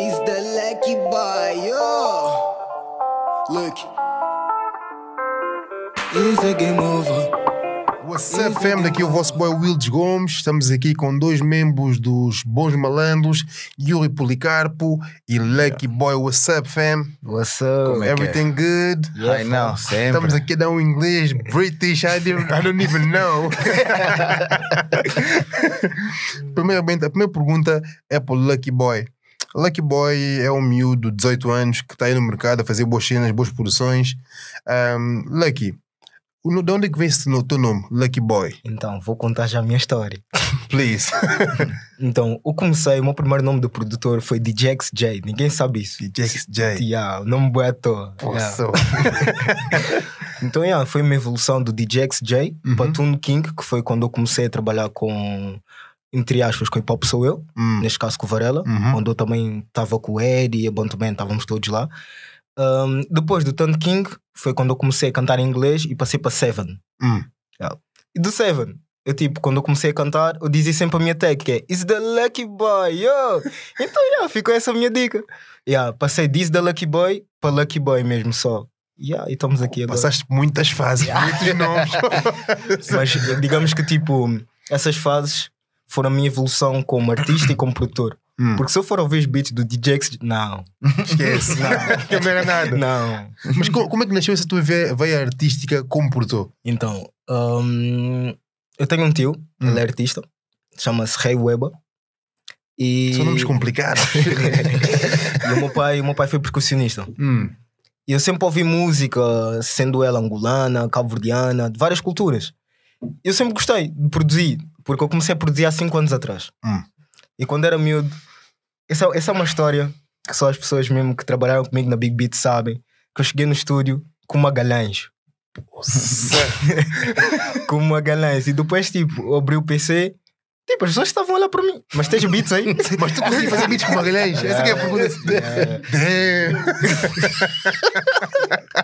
Is the lucky boy, yo. Look. Is the game over? What's up, fam? Daqui é o vosso boy Wildes Gomes. Estamos aqui com dois membros dos Bons Malandros, Yuri Policarpo e Lucky Boy. What's up, fam? What's up? Como é que é? Everything good? I know, sempre. Estamos aqui a dar um inglês British, I, didn't- I don't even know. Primeiramente, a primeira pergunta é para o Lucky Boy. Lucky Boy é um miúdo de 18 anos que está aí no mercado a fazer boas cenas, boas produções. Um, Lucky, de onde é que vem esse teu nome? Lucky Boy, Então, vou contar já a minha história. please. Então, eu comecei, o meu primeiro nome de produtor foi DJXJ, ninguém sabe isso. DJ XJ. Yeah, o nome boa à toa. Yeah. Então, yeah, foi uma evolução do DJXJ Uhum. para Tune King, que foi quando eu comecei a trabalhar com, entre aspas, com hip hop sou eu, Hum, neste caso com o Varela, Uhum. onde eu também estava com o Eddie e a também, estávamos todos lá. Um, depois do Tune King, foi quando eu comecei a cantar em inglês e passei para Seven. hum. E do Seven, eu tipo, quando eu comecei a cantar, eu dizia sempre a minha tag que é Is the Lucky Boy, yo! Então, yeah, ficou essa a minha dica. Yeah, passei This the Lucky Boy para Lucky Boy mesmo só. Yeah, e estamos aqui agora. Passaste muitas fases, muitos nomes. Mas digamos que tipo, essas fases foram a minha evolução como artista e como produtor. Hum. Porque se eu for ouvir os beats do DJX, não, Esquece. Não, não era nada. não. Mas co- como é que nasceu essa tua veia, artística como produtor? Então, hum, eu tenho um tio, Hum. ele é artista, chama-se Ray Weber. E... São nomes complicados. e o meu pai, o meu pai foi percussionista. Hum. E eu sempre ouvi música, sendo ela angolana, cabo-verdiana, de várias culturas. Eu sempre gostei de produzir, porque eu comecei a produzir há 5 anos atrás. Hum. E quando era miúdo, essa, essa é uma história que só as pessoas mesmo que trabalharam comigo na Big Beat sabem, que eu cheguei no estúdio com uma Magalhães. com uma Magalhães. E depois, tipo, eu abri o PC, tipo, as pessoas estavam olhar para mim. Mas tens beats aí? Mas tu consegues fazer beats com Magalhães? Essa é a pergunta. Damn.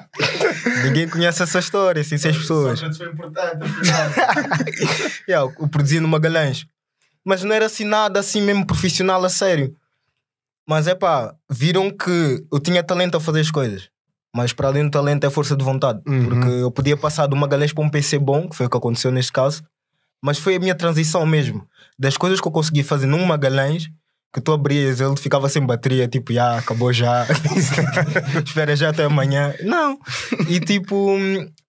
Ninguém conhece essa história, sem seis pessoas. yeah, eu eu produzia no Magalhães. Mas não era assim nada assim mesmo profissional a sério. Mas é pá, viram que eu tinha talento a fazer as coisas. Mas para além do talento é força de vontade. Uhum. Porque eu podia passar do Magalhães para um PC bom, que foi o que aconteceu neste caso. Mas foi a minha transição mesmo. Das coisas que eu consegui fazer num Magalhães, que tu abrias, ele ficava sem bateria, tipo, já, acabou já. Espera já até amanhã. Não. E tipo,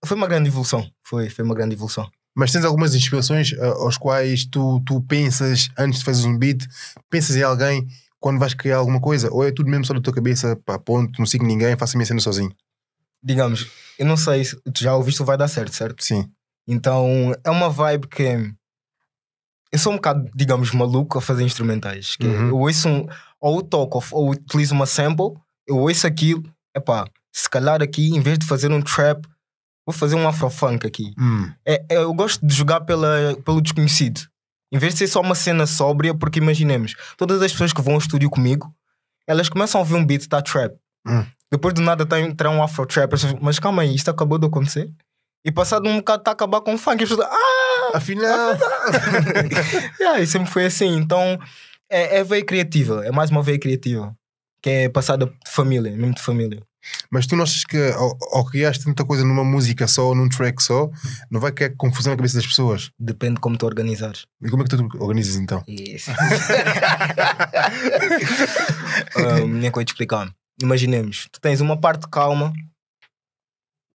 foi uma grande evolução. Foi, foi uma grande evolução. Mas tens algumas inspirações ah, aos quais tu, tu pensas antes de fazeres um beat? Pensas em alguém quando vais criar alguma coisa? Ou é tudo mesmo só da tua cabeça, pá, ponto, não sigo ninguém, faço a minha cena sozinho? Digamos, eu não sei se já ouviste o Vai Dar Certo, certo? Sim. Então é uma vibe que eu sou um bocado, digamos, maluco a fazer instrumentais. Que Uhum. Eu ouço um, ou toco ou utilizo uma sample, eu ouço aquilo, epá, se calhar aqui, em vez de fazer um trap, vou fazer um afrofunk aqui. Hum. É, é, eu gosto de jogar pela, pelo desconhecido. Em vez de ser só uma cena sóbria, porque imaginemos, todas as pessoas que vão ao estúdio comigo, elas começam a ouvir um beat, está trap. Hum. Depois do nada entrar um afro trap, mas calma aí, isto acabou de acontecer. E passado um bocado está a acabar com o funk, e as pessoas, ah! Afinal, Yeah, e sempre foi assim. Então é, é veia criativa, é mais uma veia criativa. Que é passada de família, mesmo de família. mas tu não achas que ao, ao criares tanta coisa numa música só, num track só, não vai criar confusão na cabeça das pessoas? Depende de como tu organizares. E como é que tu organizas então? Isso. um, nem que eu te explicar. Imaginemos, tu tens uma parte calma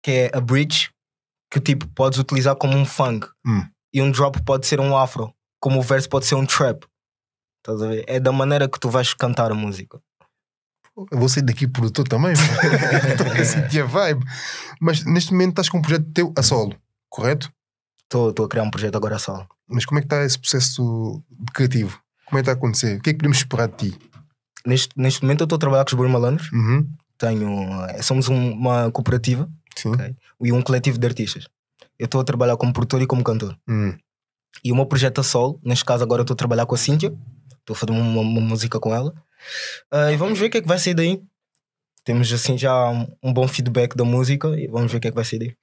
que é a bridge, que tipo podes utilizar como um funk, Hum. e um drop pode ser um afro, como o verso pode ser um trap. Estás a ver? É da maneira que tu vais cantar a música. Eu vou sair daqui produtor também. Estou a sentir a vibe. Mas neste momento estás com um projeto teu a solo, correto? Estou a criar um projeto agora a sala. Mas como é que está esse processo criativo? Como é que está a acontecer? O que é que podemos esperar de ti? Neste, neste momento eu estou a trabalhar com os Bons Malandros. Uhum. Tenho, eh, somos um- uma cooperativa Sim. Ok. e um coletivo de artistas. Eu estou a trabalhar como produtor e como cantor. Hum. E o meu projeto a solo, neste caso agora estou a trabalhar com a Cíntia, estou a fazer uma, uma música com ela. Ah, e vamos ver o que é que vai sair daí. Temos assim já um, um bom feedback da música e vamos ver o que é que vai ser daí.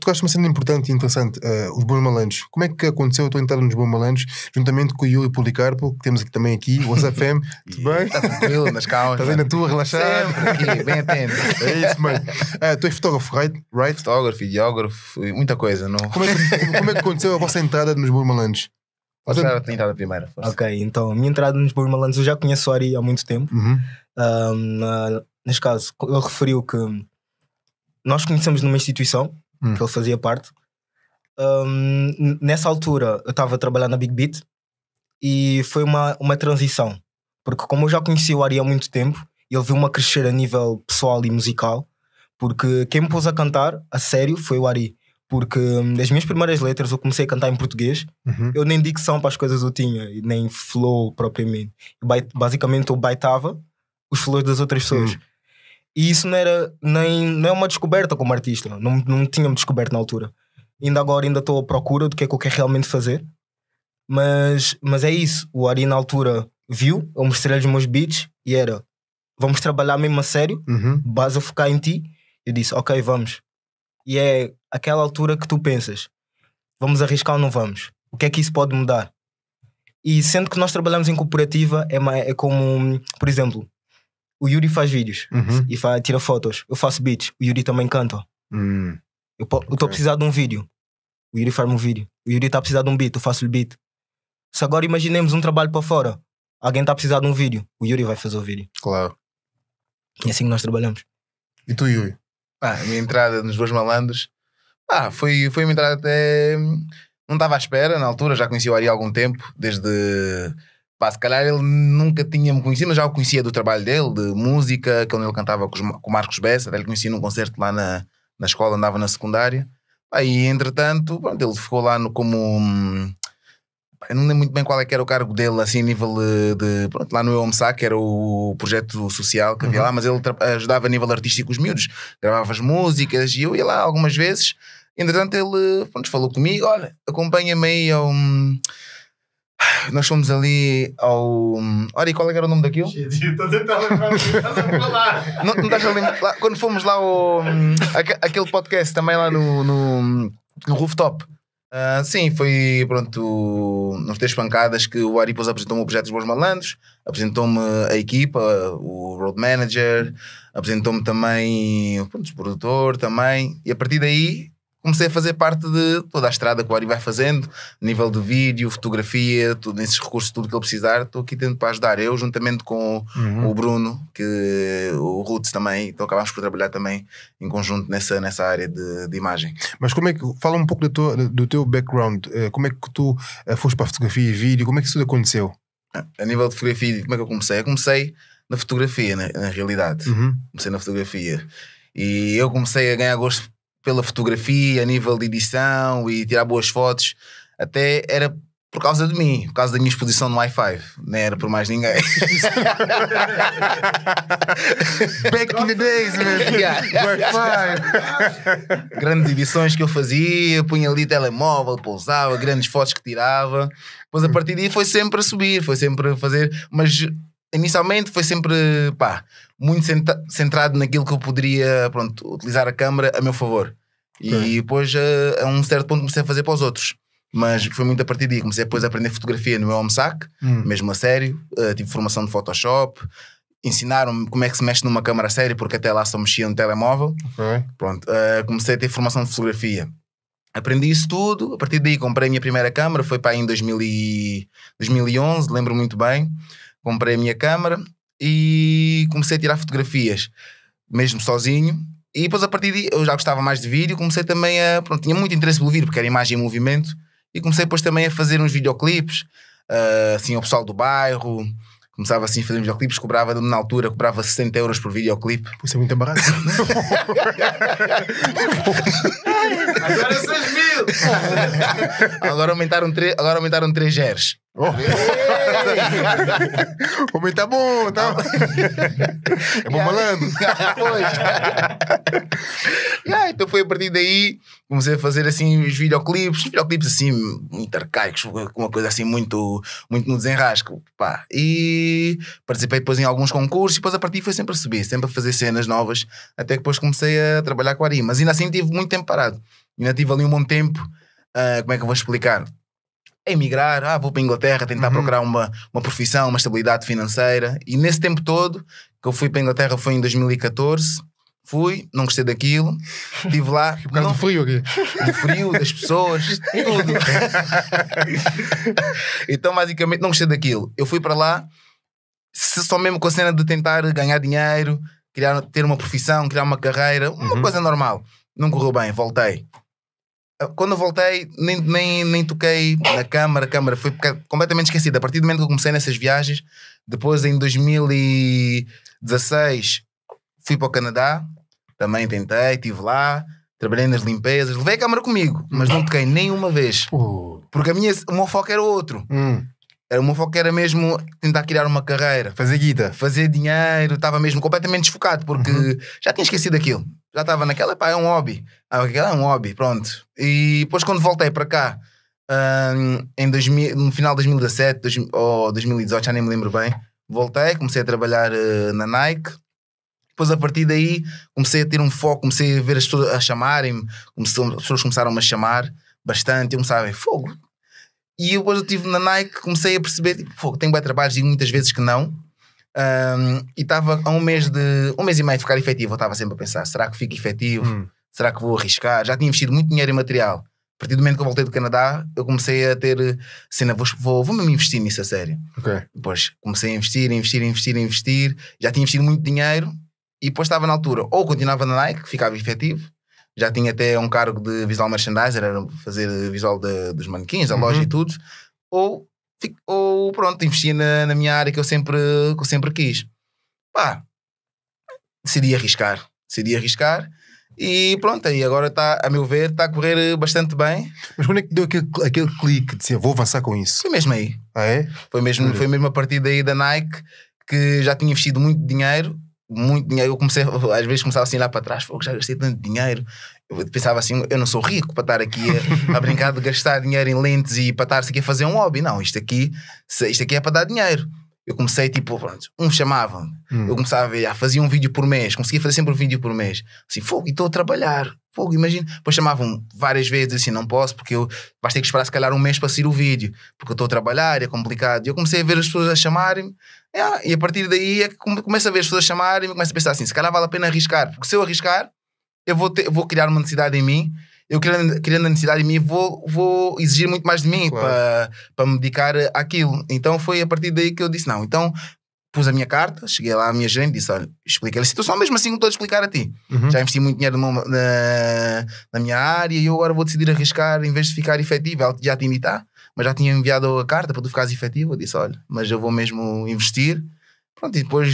Tu uma cena importante e interessante, eh, os Bons Malandros. Como é que aconteceu a tua entrada nos Bons Malandros, juntamente com o Yuli Policarpo, que temos aqui também aqui, o WhatsApp FM, tudo bem? Está tranquilo, nas calmas. Estás aí na tua, relaxado? Sempre aqui, bem atento. É isso, mano. Ah, tu és fotógrafo, right? right? Fotógrafo, videógrafo, e muita coisa. Não Como é, que, como é que aconteceu a vossa entrada nos Bons Malandros? Posso dar a tentar primeira. força. Ok, então a minha entrada nos Bons Malandros, eu já conheço o Ari há muito tempo. Uhum. Um, na- neste caso, ele referiu que nós conhecemos numa instituição Hum. que ele fazia parte. Um, nessa altura, eu estava a trabalhar na Big Beat e foi uma, uma transição, porque como eu já conhecia o Ari há muito tempo, ele viu-me a crescer a nível pessoal e musical, porque quem me pôs a cantar a sério foi o Ari. Porque hum, as minhas primeiras letras eu comecei a cantar em português Uhum. eu nem dicção para as coisas eu tinha, nem flow propriamente. Eu basicamente eu baitava os flows das outras pessoas. Hum. E isso não era nem não é uma descoberta como artista. Não, não tinha-me descoberto na altura. Ainda agora ainda estou à procura do que é que eu quero realmente fazer. Mas, mas é isso. O Ari na altura viu, eu mostrei-lhe os meus beats e era vamos trabalhar mesmo a sério, Uhum. base a focar em ti. Eu disse, ok, vamos. E é aquela altura que tu pensas, vamos arriscar ou não vamos? O que é que isso pode mudar? E sendo que nós trabalhamos em cooperativa, é, é como, por exemplo, o Yuri faz vídeos Uhum. e fa- tira fotos, eu faço beats, o Yuri também canta. Hum. Eu estou Ok. a precisar de um vídeo, o Yuri faz-me um vídeo. O Yuri está a precisar de um beat, eu faço-lhe beat. Se agora imaginemos um trabalho para fora, alguém está a precisar de um vídeo, o Yuri vai fazer o vídeo. Claro. E é assim que nós trabalhamos. E tu, Yuri? Ah, a minha entrada nos Dois Malandros ah, foi, foi uma entrada até. Não estava à espera na altura, já conhecia o Ari há algum tempo, desde. Pá, se calhar ele nunca tinha-me conhecido, mas já o conhecia do trabalho dele, de música, quando ele cantava com, o Marcos Bessa, até ele conhecia num concerto lá na, na escola, andava na secundária. Aí, entretanto, pronto, ele ficou lá no, como. pá, Eu não lembro muito bem qual é que era o cargo dele, assim, a nível de. pronto, lá no EOMSAC, que era o projeto social que havia Uhum. lá, mas ele ajudava a nível artístico os miúdos, gravava as músicas e eu ia lá algumas vezes. Entretanto, ele pronto, falou comigo: Olha, acompanha-me aí ao. hum, Nós fomos ali ao. Olha, e qual é era o nome daquilo? Estou a tentar lembrar estás a falar. Não, não estás a lembrar? Lá, quando fomos lá ao. aque- aquele podcast também lá no, no, no rooftop. Ah, sim, foi pronto, nos três pancadas que o Ari depois apresentou-me o projeto dos Bons Malandros, apresentou-me a equipa, o road manager, apresentou-me também pronto, o produtor também, e a partir daí comecei a fazer parte de toda a estrada que o Ari vai fazendo, nível de vídeo, fotografia, tudo, nesses recursos, tudo que ele precisar, estou aqui dentro para ajudar. Eu, juntamente com Uhum. o Bruno, que o Roots também, então acabámos por trabalhar também em conjunto nessa, nessa área de, de imagem. Mas como é que. Fala um pouco do teu, do teu background. Eh, Como é que tu eh, foste para a fotografia e vídeo? Como é que isso tudo aconteceu? A nível de fotografia, como é que eu comecei? Eu comecei na fotografia, na, na realidade. Uhum. Comecei na fotografia. E eu comecei a ganhar gosto pela fotografia, a nível de edição e tirar boas fotos. Até era por causa de mim, por causa da minha exposição no Wi-Fi. Não era por mais ninguém. Back in the days, man. Yeah. Wi-Fi. grandes edições que eu fazia, punha ali telemóvel, pousava, grandes fotos que tirava. Depois a partir daí foi sempre a subir, foi sempre a fazer, mas inicialmente foi sempre pá, muito centrado naquilo que eu poderia pronto, utilizar a câmera a meu favor. E depois a, a um certo ponto comecei a fazer para os outros. Mas foi muito a partir daí. Comecei depois a aprender fotografia no meu homesac, Hum. mesmo a sério. Uh, tive formação de Photoshop. Ensinaram-me como é que se mexe numa câmera a sério, porque até lá só mexia no telemóvel. Ok. Pronto, eh, comecei a ter formação de fotografia. Aprendi isso tudo, a partir daí comprei a minha primeira câmera, foi para aí em 2000 e- 2011, lembro muito bem. Comprei a minha câmera e comecei a tirar fotografias, mesmo sozinho. E depois a partir daí, eu já gostava mais de vídeo, comecei também a. Pronto, tinha muito interesse pelo vídeo, porque era imagem em movimento. E comecei depois também a fazer uns videoclipes, eh, assim, ao pessoal do bairro. Começava assim a fazer videoclipes, cobrava na altura, cobrava 60 euros por videoclipe. Isso é muito barato. Agora 6 mil. Agora aumentaram, tre agora aumentaram 3. Oh. o homem tá bom, tá? É bom malandro. pois. Yeah, então foi a partir daí comecei a fazer assim os videoclipes, videoclipes assim muito arcaicos, com uma coisa assim muito, muito no desenrasco. Pá. E participei depois em alguns concursos e depois a partir foi sempre a subir, sempre a fazer cenas novas, até que depois comecei a trabalhar com a Ari. Mas ainda assim tive muito tempo parado. Ainda tive ali um bom tempo, ah, como é que eu vou explicar? Emigrar, ah, vou para a Inglaterra tentar procurar uma, uma profissão, uma estabilidade financeira. E nesse tempo todo, que eu fui para a Inglaterra foi em 2014. Fui, não gostei daquilo, estive lá, Por causa não, do frio aqui. do frio, das pessoas, tudo. então, basicamente, não gostei daquilo. Eu fui para lá só mesmo com a cena de tentar ganhar dinheiro, criar, ter uma profissão, criar uma carreira, uma Uhum. coisa normal. Não correu bem, voltei. Quando eu voltei, nem, nem, nem toquei na câmara, a câmara foi completamente esquecida. A partir do momento que eu comecei nessas viagens, depois em 2016 fui para o Canadá, também tentei, estive lá, trabalhei nas limpezas, levei a câmara comigo, mas não toquei nenhuma vez. Porque a minha, o meu foco era outro. hum, Era, o meu foco era mesmo tentar criar uma carreira, fazer guita. fazer dinheiro, estava mesmo completamente desfocado, porque Uhum. já tinha esquecido aquilo. Já estava naquela, pá, é um hobby. Ah, aquilo é um hobby, pronto. E depois quando voltei para cá, hum, em 2000, no final de 2017 dois- ou 2018, já nem me lembro bem, voltei, comecei a trabalhar eh, na Nike. Depois a partir daí comecei a ter um foco, comecei a ver as pessoas a chamarem-me, as pessoas começaram-me a chamar bastante, eu a ver fogo. E eu, depois eu estive na Nike, comecei a perceber, tipo, fogo, tenho bem trabalhos, digo muitas vezes que não. Um, e estava a um mês de um mês e meio de ficar efetivo. Eu estava sempre a pensar: será que fico efetivo? Hum. Será que vou arriscar? Já tinha investido muito dinheiro em material. A partir do momento que eu voltei do Canadá, eu comecei a ter cena, vou, vou, vou mesmo investir nisso a sério. Ok. Depois comecei a investir, investir, investir, investir. Já tinha investido muito dinheiro e depois estava na altura. Ou continuava na Nike, ficava efetivo. Já tinha até um cargo de visual merchandiser, era fazer visual de- dos manequins, da loja Uhum. e tudo. Ou, ou pronto, investia na, na minha área que eu sempre, que eu sempre quis. Pá, decidi arriscar. Decidi arriscar. E pronto, aí agora está, a meu ver, está a correr bastante bem. Mas quando é que deu aquele, aquele clique de dizer, vou avançar com isso? Foi mesmo aí. Ah, é? Foi mesmo, Olha. foi mesmo a partir daí da Nike que já tinha investido muito dinheiro. Muito dinheiro. Eu comecei, às vezes começava assim lá para trás, "Fogo, já gastei tanto dinheiro. Eu pensava assim, eu não sou rico para estar aqui a, a brincar de gastar dinheiro em lentes e para estar aqui a fazer um hobby. Não, isto aqui, isto aqui é para dar dinheiro. Eu comecei tipo, pronto, um chamava Hum. eu começava a ver, ah, fazia um vídeo por mês, conseguia fazer sempre um vídeo por mês. Assim, fogo, e estou a trabalhar. Fogo, imagina. Depois chamavam várias vezes assim, não posso, porque eu vais ter que esperar se calhar um mês para sair o vídeo, porque eu estou a trabalhar, é complicado. E eu comecei a ver as pessoas a chamarem-me, ah, e a partir daí é que come- começo a ver as pessoas a chamarem-me começo a pensar assim: se calhar vale a pena arriscar, porque se eu arriscar, eu vou, ter, vou criar uma necessidade em mim. Eu criando, criando a necessidade em mim, vou, vou exigir muito mais de mim Claro. para, para me dedicar àquilo. Então foi a partir daí que eu disse: não, então pus a minha carta, cheguei lá à minha gerente e disse: olha, expliquei a situação, mesmo assim não estou a explicar a ti. Uhum. Já investi muito dinheiro na, na minha área e eu agora vou decidir arriscar em vez de ficar efetivo. Ela já tinha tá, mas já tinha enviado a carta para tu ficares efetivo. Eu disse: olha, mas eu vou mesmo investir. Pronto, e depois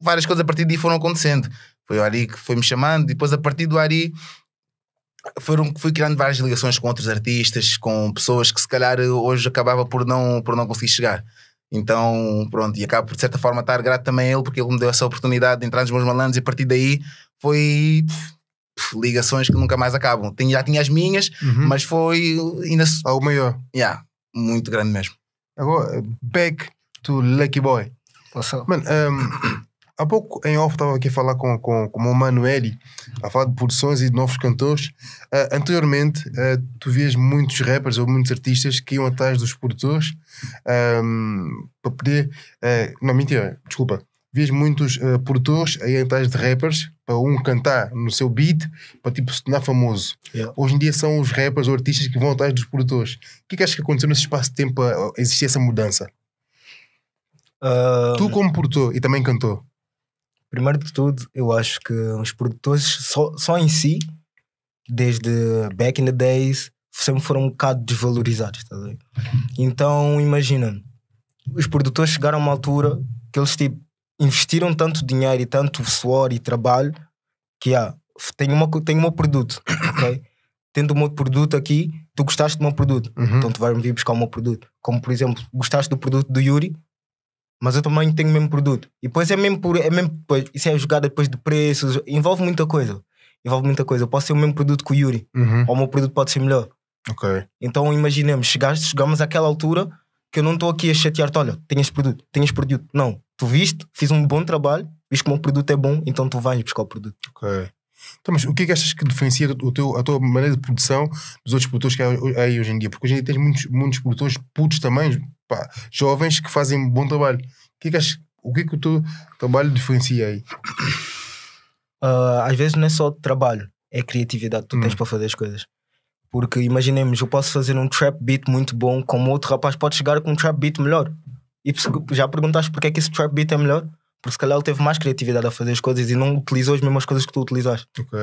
várias coisas a partir daí foram acontecendo. Foi o Ari que foi me chamando, e depois a partir do Ari foram, fui criando várias ligações com outros artistas, com pessoas que se calhar hoje acabava por não, por não conseguir chegar. Então, pronto, e acabo por de certa forma estar grato também a ele porque ele me deu essa oportunidade de entrar nos meus malandros e a partir daí foi pff, ligações que nunca mais acabam. Tinha, já tinha as minhas, Uhum. mas foi ainda Algo maior. yeah, muito grande mesmo. Agora, back to Lucky Boy. Mano, um, há pouco em off estava aqui a falar com, com, com o meu mano Eli, a falar de produções e de novos cantores. Ah, anteriormente, ah, tu vias muitos rappers ou muitos artistas que iam atrás dos produtores ahm, para poder. ah, não, mentira, desculpa. Vias muitos produtores aí atrás de rappers para um cantar no seu beat para tipo se tornar famoso. Yeah. Hoje em dia são os rappers ou artistas que vão atrás dos produtores. O que é que achas que aconteceu nesse espaço de tempo a existir essa mudança? Tu, como produtor e também cantor. Primeiro de tudo, eu acho que os produtores só, só em si, desde back in the days, sempre foram um bocado desvalorizados. Tá? Então, imagina, os produtores chegaram a uma altura que eles tipo, investiram tanto dinheiro e tanto suor e trabalho que ah, tenho, uma, tenho o meu produto, ok? Tendo o meu produto aqui, tu gostaste do meu produto, Uhum. então tu vais vir buscar o meu produto. Como por exemplo, gostaste do produto do Yuri, mas eu também tenho o mesmo produto. E depois é mesmo por. É mesmo, depois, isso é jogada depois de preços, envolve muita coisa. envolve muita coisa. Eu posso ter o mesmo produto que o Yuri, Uhum. ou o meu produto pode ser melhor. Ok. Então imaginemos, chegaste, chegamos àquela altura que eu não estou aqui a chatear-te, olha, este produto, este produto. Não, tu viste, fiz um bom trabalho, viste que o meu produto é bom, então tu vais buscar o produto. Ok. Então, mas o que é que achas que diferencia o teu, a tua maneira de produção dos outros produtores que há aí hoje em dia? Porque hoje em dia tens muitos, muitos produtores putos também, pá, jovens que fazem bom trabalho. O que é que, achas, o, que é que o teu trabalho diferencia aí? Ah, às vezes não é só trabalho, é criatividade que tu tens Hum. para fazer as coisas. Porque imaginemos, eu posso fazer um trap beat muito bom, como outro rapaz pode chegar com um trap beat melhor. E já perguntaste porque é que esse trap beat é melhor? Porque se calhar ele teve mais criatividade a fazer as coisas e não utilizou as mesmas coisas que tu utilizaste. Ok.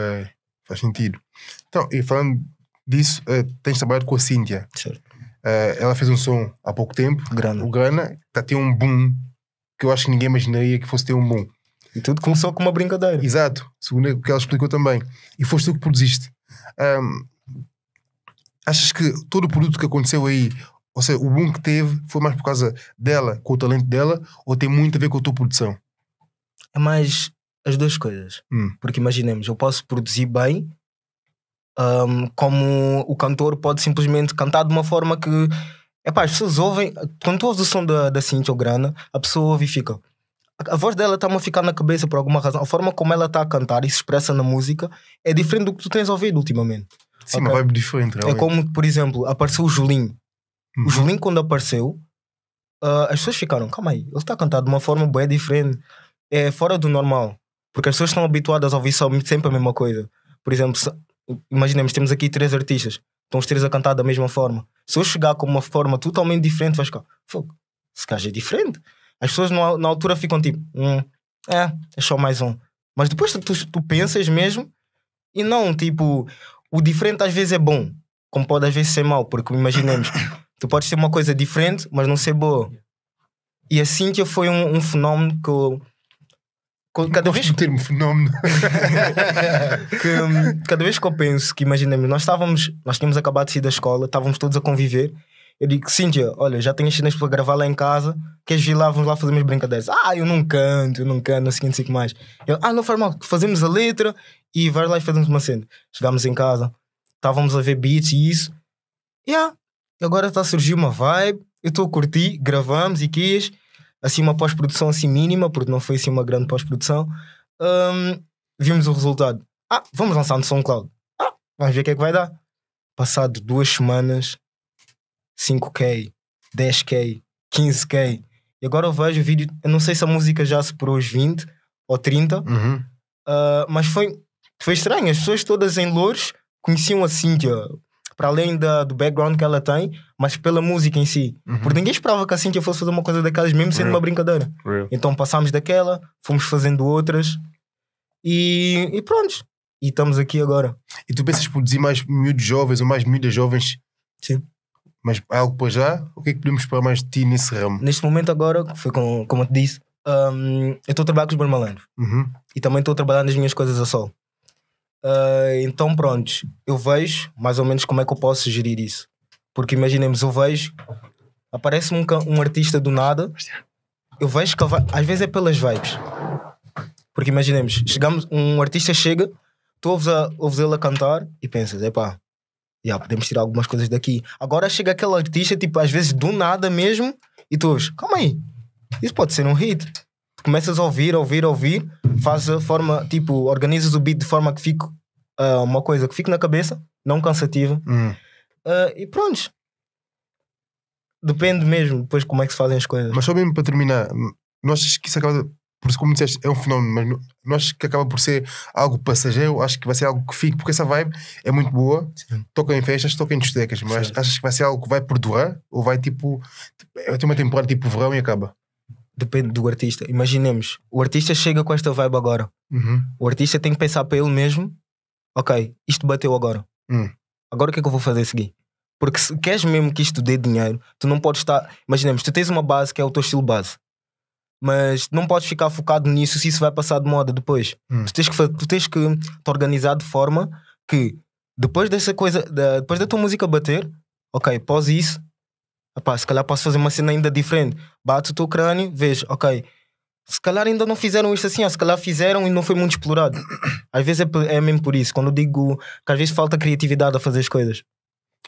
Faz sentido. Então, e falando disso, eh, tens trabalhado com a Cíntia. Certo. Eh, ela fez um som há pouco tempo, Grana. o Grana, está a ter um boom que eu acho que ninguém imaginaria que fosse ter um boom. E tudo começou com uma brincadeira. Exato, segundo o que ela explicou também. E foste tu que produziste. Ahm, achas que todo o produto que aconteceu aí, ou seja, o boom que teve, foi mais por causa dela, com o talento dela, ou tem muito a ver com a tua produção? É mais as duas coisas. Hum. Porque imaginemos, eu posso produzir bem, ahm, como o cantor pode simplesmente cantar de uma forma que. Epá, as pessoas ouvem. Quando tu ouves o som da, da Cintia ou Grana, a pessoa ouve e fica. A, a voz dela está-me a ficar na cabeça por alguma razão. A forma como ela está a cantar e se expressa na música é diferente do que tu tens ouvido ultimamente. Sim, Ok. uma vibe diferente, É realmente. como, por exemplo, apareceu o Julinho. Uhum. O Julinho, quando apareceu, ah, as pessoas ficaram, calma aí, ele está a cantar de uma forma bem diferente, é fora do normal, porque as pessoas estão habituadas a ouvir sempre a mesma coisa. Por exemplo, imaginemos, temos aqui três artistas, estão os três a cantar da mesma forma. Se eu chegar com uma forma totalmente diferente, vais ficar, fogo, esse gajo é diferente. As pessoas na, na altura ficam tipo, hum, é, é só mais um. Mas depois tu, tu pensas mesmo e não, tipo, o diferente às vezes é bom, como pode às vezes ser mau, porque imaginemos, tu podes ter uma coisa diferente, mas não ser boa. E a Cíntia foi um, um fenómeno que eu. Que Cada vez, do termo fenómeno. que, hum, cada vez que eu penso que imaginemos, nós estávamos, nós tínhamos acabado de sair da escola, estávamos todos a conviver. Eu digo, Cíntia, olha, já tenho as cenas para gravar lá em casa, queres vir lá, vamos lá fazer umas brincadeiras. Ah, eu não canto, eu não canto, não sei o que, que mais. Eu, ah, não faz mal, fazemos a letra e vai lá e fazemos uma cena. Chegámos em casa, estávamos a ver beats e isso. Yeah. Agora está a surgir uma vibe, eu estou a curtir, gravamos e quis, assim uma pós-produção assim mínima, porque não foi assim uma grande pós-produção. Hum, vimos o resultado. Ah, vamos lançar no SoundCloud. Ah, vamos ver o que é que vai dar. Passado duas semanas, 5K, 10K, 15K. E agora eu vejo o vídeo, eu não sei se a música já superou os 20 ou 30, Uhum. Uh, mas foi, foi estranho. As pessoas todas em Louros conheciam a Cíntia, para além da, do background que ela tem, mas pela música em si. Uhum. Porque ninguém esperava que a Cíntia fosse fazer uma coisa daquelas, mesmo sendo Real. uma brincadeira. Real. Então passámos daquela, fomos fazendo outras e, e pronto. E estamos aqui agora. E tu pensas produzir mais miúdos jovens ou mais miúdas jovens? Sim. Mas há algo para já? O que é que podemos esperar mais de ti nesse ramo? Neste momento, agora, foi com, como eu te disse, um, eu estou a trabalhar com os Barmalandros. Uhum. e também estou a trabalhar nas minhas coisas a sol. Ah, então, pronto, eu vejo mais ou menos como é que eu posso gerir isso. Porque imaginemos, eu vejo, aparece um, um artista do nada, eu vejo que às vezes é pelas vibes. Porque imaginemos, chegamos, um artista chega, tu ouves, a, ouves ele a cantar e pensas, epá, já, podemos tirar algumas coisas daqui. Agora chega aquele artista, tipo, às vezes do nada mesmo, e tu ouves, calma aí, isso pode ser um hit. Começas a ouvir, ouvir, ouvir, faz a forma, tipo, organizas o beat de forma que fique ah, uma coisa que fique na cabeça, não cansativa, Uhum. ah, e pronto. Depende mesmo depois como é que se fazem as coisas. Mas só mesmo para terminar, não achas que isso acaba, por como disseste, é um fenómeno, mas não, não achas que acaba por ser algo passageiro? Acho que vai ser algo que fique, porque essa vibe é muito boa, toca em festas, toca em discotecas, mas Certo. achas que vai ser algo que vai perdurar? Ou vai tipo, vai ter uma temporada tipo verão e acaba? Depende do artista. Imaginemos, o artista chega com esta vibe agora. Uhum. O artista tem que pensar para ele mesmo: ok, isto bateu agora. Hum. Agora o que é que eu vou fazer a seguir? Porque se queres mesmo que isto dê dinheiro, tu não podes estar. Imaginemos, tu tens uma base que é o teu estilo base, mas não podes ficar focado nisso se isso vai passar de moda depois. Hum. Tu, tens que, tu tens que te organizar de forma que depois dessa coisa, da- depois da tua música bater, ok, pós isso, epá, se calhar posso fazer uma cena ainda diferente. Bate o teu crânio, vês, ok, se calhar ainda não fizeram isto assim, ou se calhar fizeram e não foi muito explorado. Às vezes é, é mesmo por isso, quando eu digo que às vezes falta criatividade a fazer as coisas.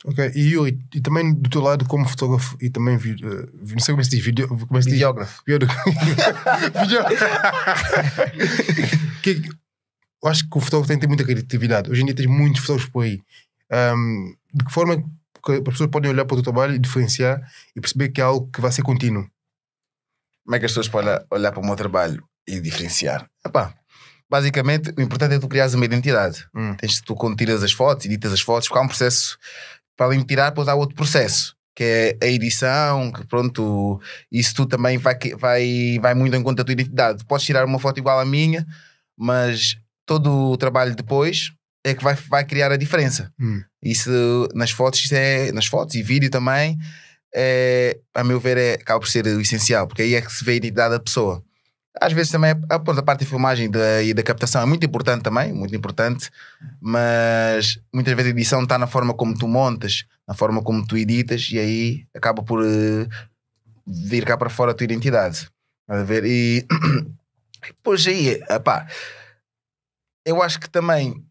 Ok, e eu, e, e também do teu lado como fotógrafo e também, vi- vi- não sei como se diz, vídeo, como se diz? Videógrafo. Vídeo. que, eu acho que o fotógrafo tem que ter muita criatividade. Hoje em dia tens muitos fotógrafos por aí. Ahm, de que forma que as pessoas podem olhar para o teu trabalho e diferenciar e perceber que é algo que vai ser contínuo? Como é que as pessoas podem olhar, olhar para o meu trabalho e diferenciar? Epá, basicamente, o importante é tu criares uma identidade. Hum. Tens, tu, quando tiras as fotos, editas as fotos, porque há um processo para além de tirar, depois há outro processo. Que é a edição, que pronto, isso tu também vai, vai, vai muito em conta da tua identidade. Podes tirar uma foto igual à minha, mas todo o trabalho depois é que vai, vai criar a diferença. Hum. Isso nas fotos, isso é, nas fotos e vídeo também, é, a meu ver, é, acaba por ser o essencial, porque aí é que se vê a identidade da pessoa. Às vezes também a, pronto, a parte da filmagem da- e da captação é muito importante também, muito importante, mas muitas vezes a edição está na forma como tu montas, na forma como tu editas, e aí acaba por eh, vir cá para fora a tua identidade. Estás a ver? E depois aí, epá, eu acho que também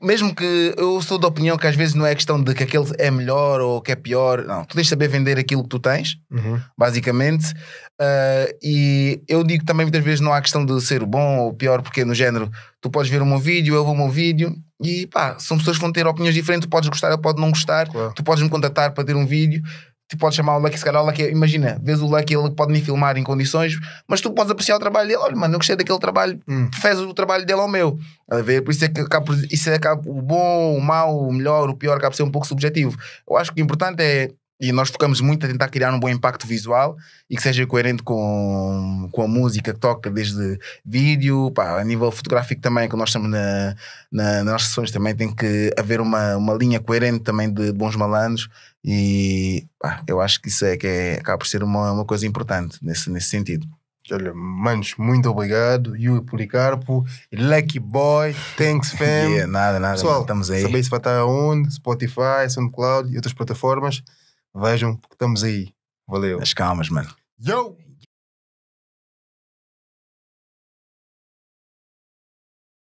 mesmo que eu sou da opinião que às vezes não é questão de que aquele é melhor ou que é pior, não, tu tens de saber vender aquilo que tu tens, Uhum. basicamente. Ah, e eu digo também muitas vezes não há questão de ser bom ou pior, porque no género tu podes ver o meu vídeo, eu vou o meu vídeo e pá, são pessoas que vão ter opiniões diferentes, tu podes gostar, eu pode não gostar, Claro. tu podes me contatar para ter um vídeo. Tu podes chamar o Lucky, se calhar o Lucky, imagina, vês o Lucky, ele pode me filmar em condições, mas tu podes apreciar o trabalho dele. Olha, mano, eu gostei daquele trabalho, Hum. fez o trabalho dele ao meu. A ver, por isso é que acaba, isso é, acaba, o bom, o mau, o melhor, o pior acaba por ser um pouco subjetivo. Eu acho que o importante é, e nós focamos muito a tentar criar um bom impacto visual e que seja coerente com, com a música que toca, desde vídeo, pá, a nível fotográfico também, que nós estamos na, na, nas sessões, também tem que haver uma, uma linha coerente também de bons malandros e pá, eu acho que isso é que é, acaba por ser uma, uma coisa importante nesse, nesse sentido. Olha, manos, muito obrigado. E Policarpo, Lucky Boy, thanks fam. Yeah, nada, nada, Pessoal, estamos aí. Saber se vai estar onde, Spotify, SoundCloud e outras plataformas. Vejam, porque estamos aí. Valeu. As calmas, mano. Yo!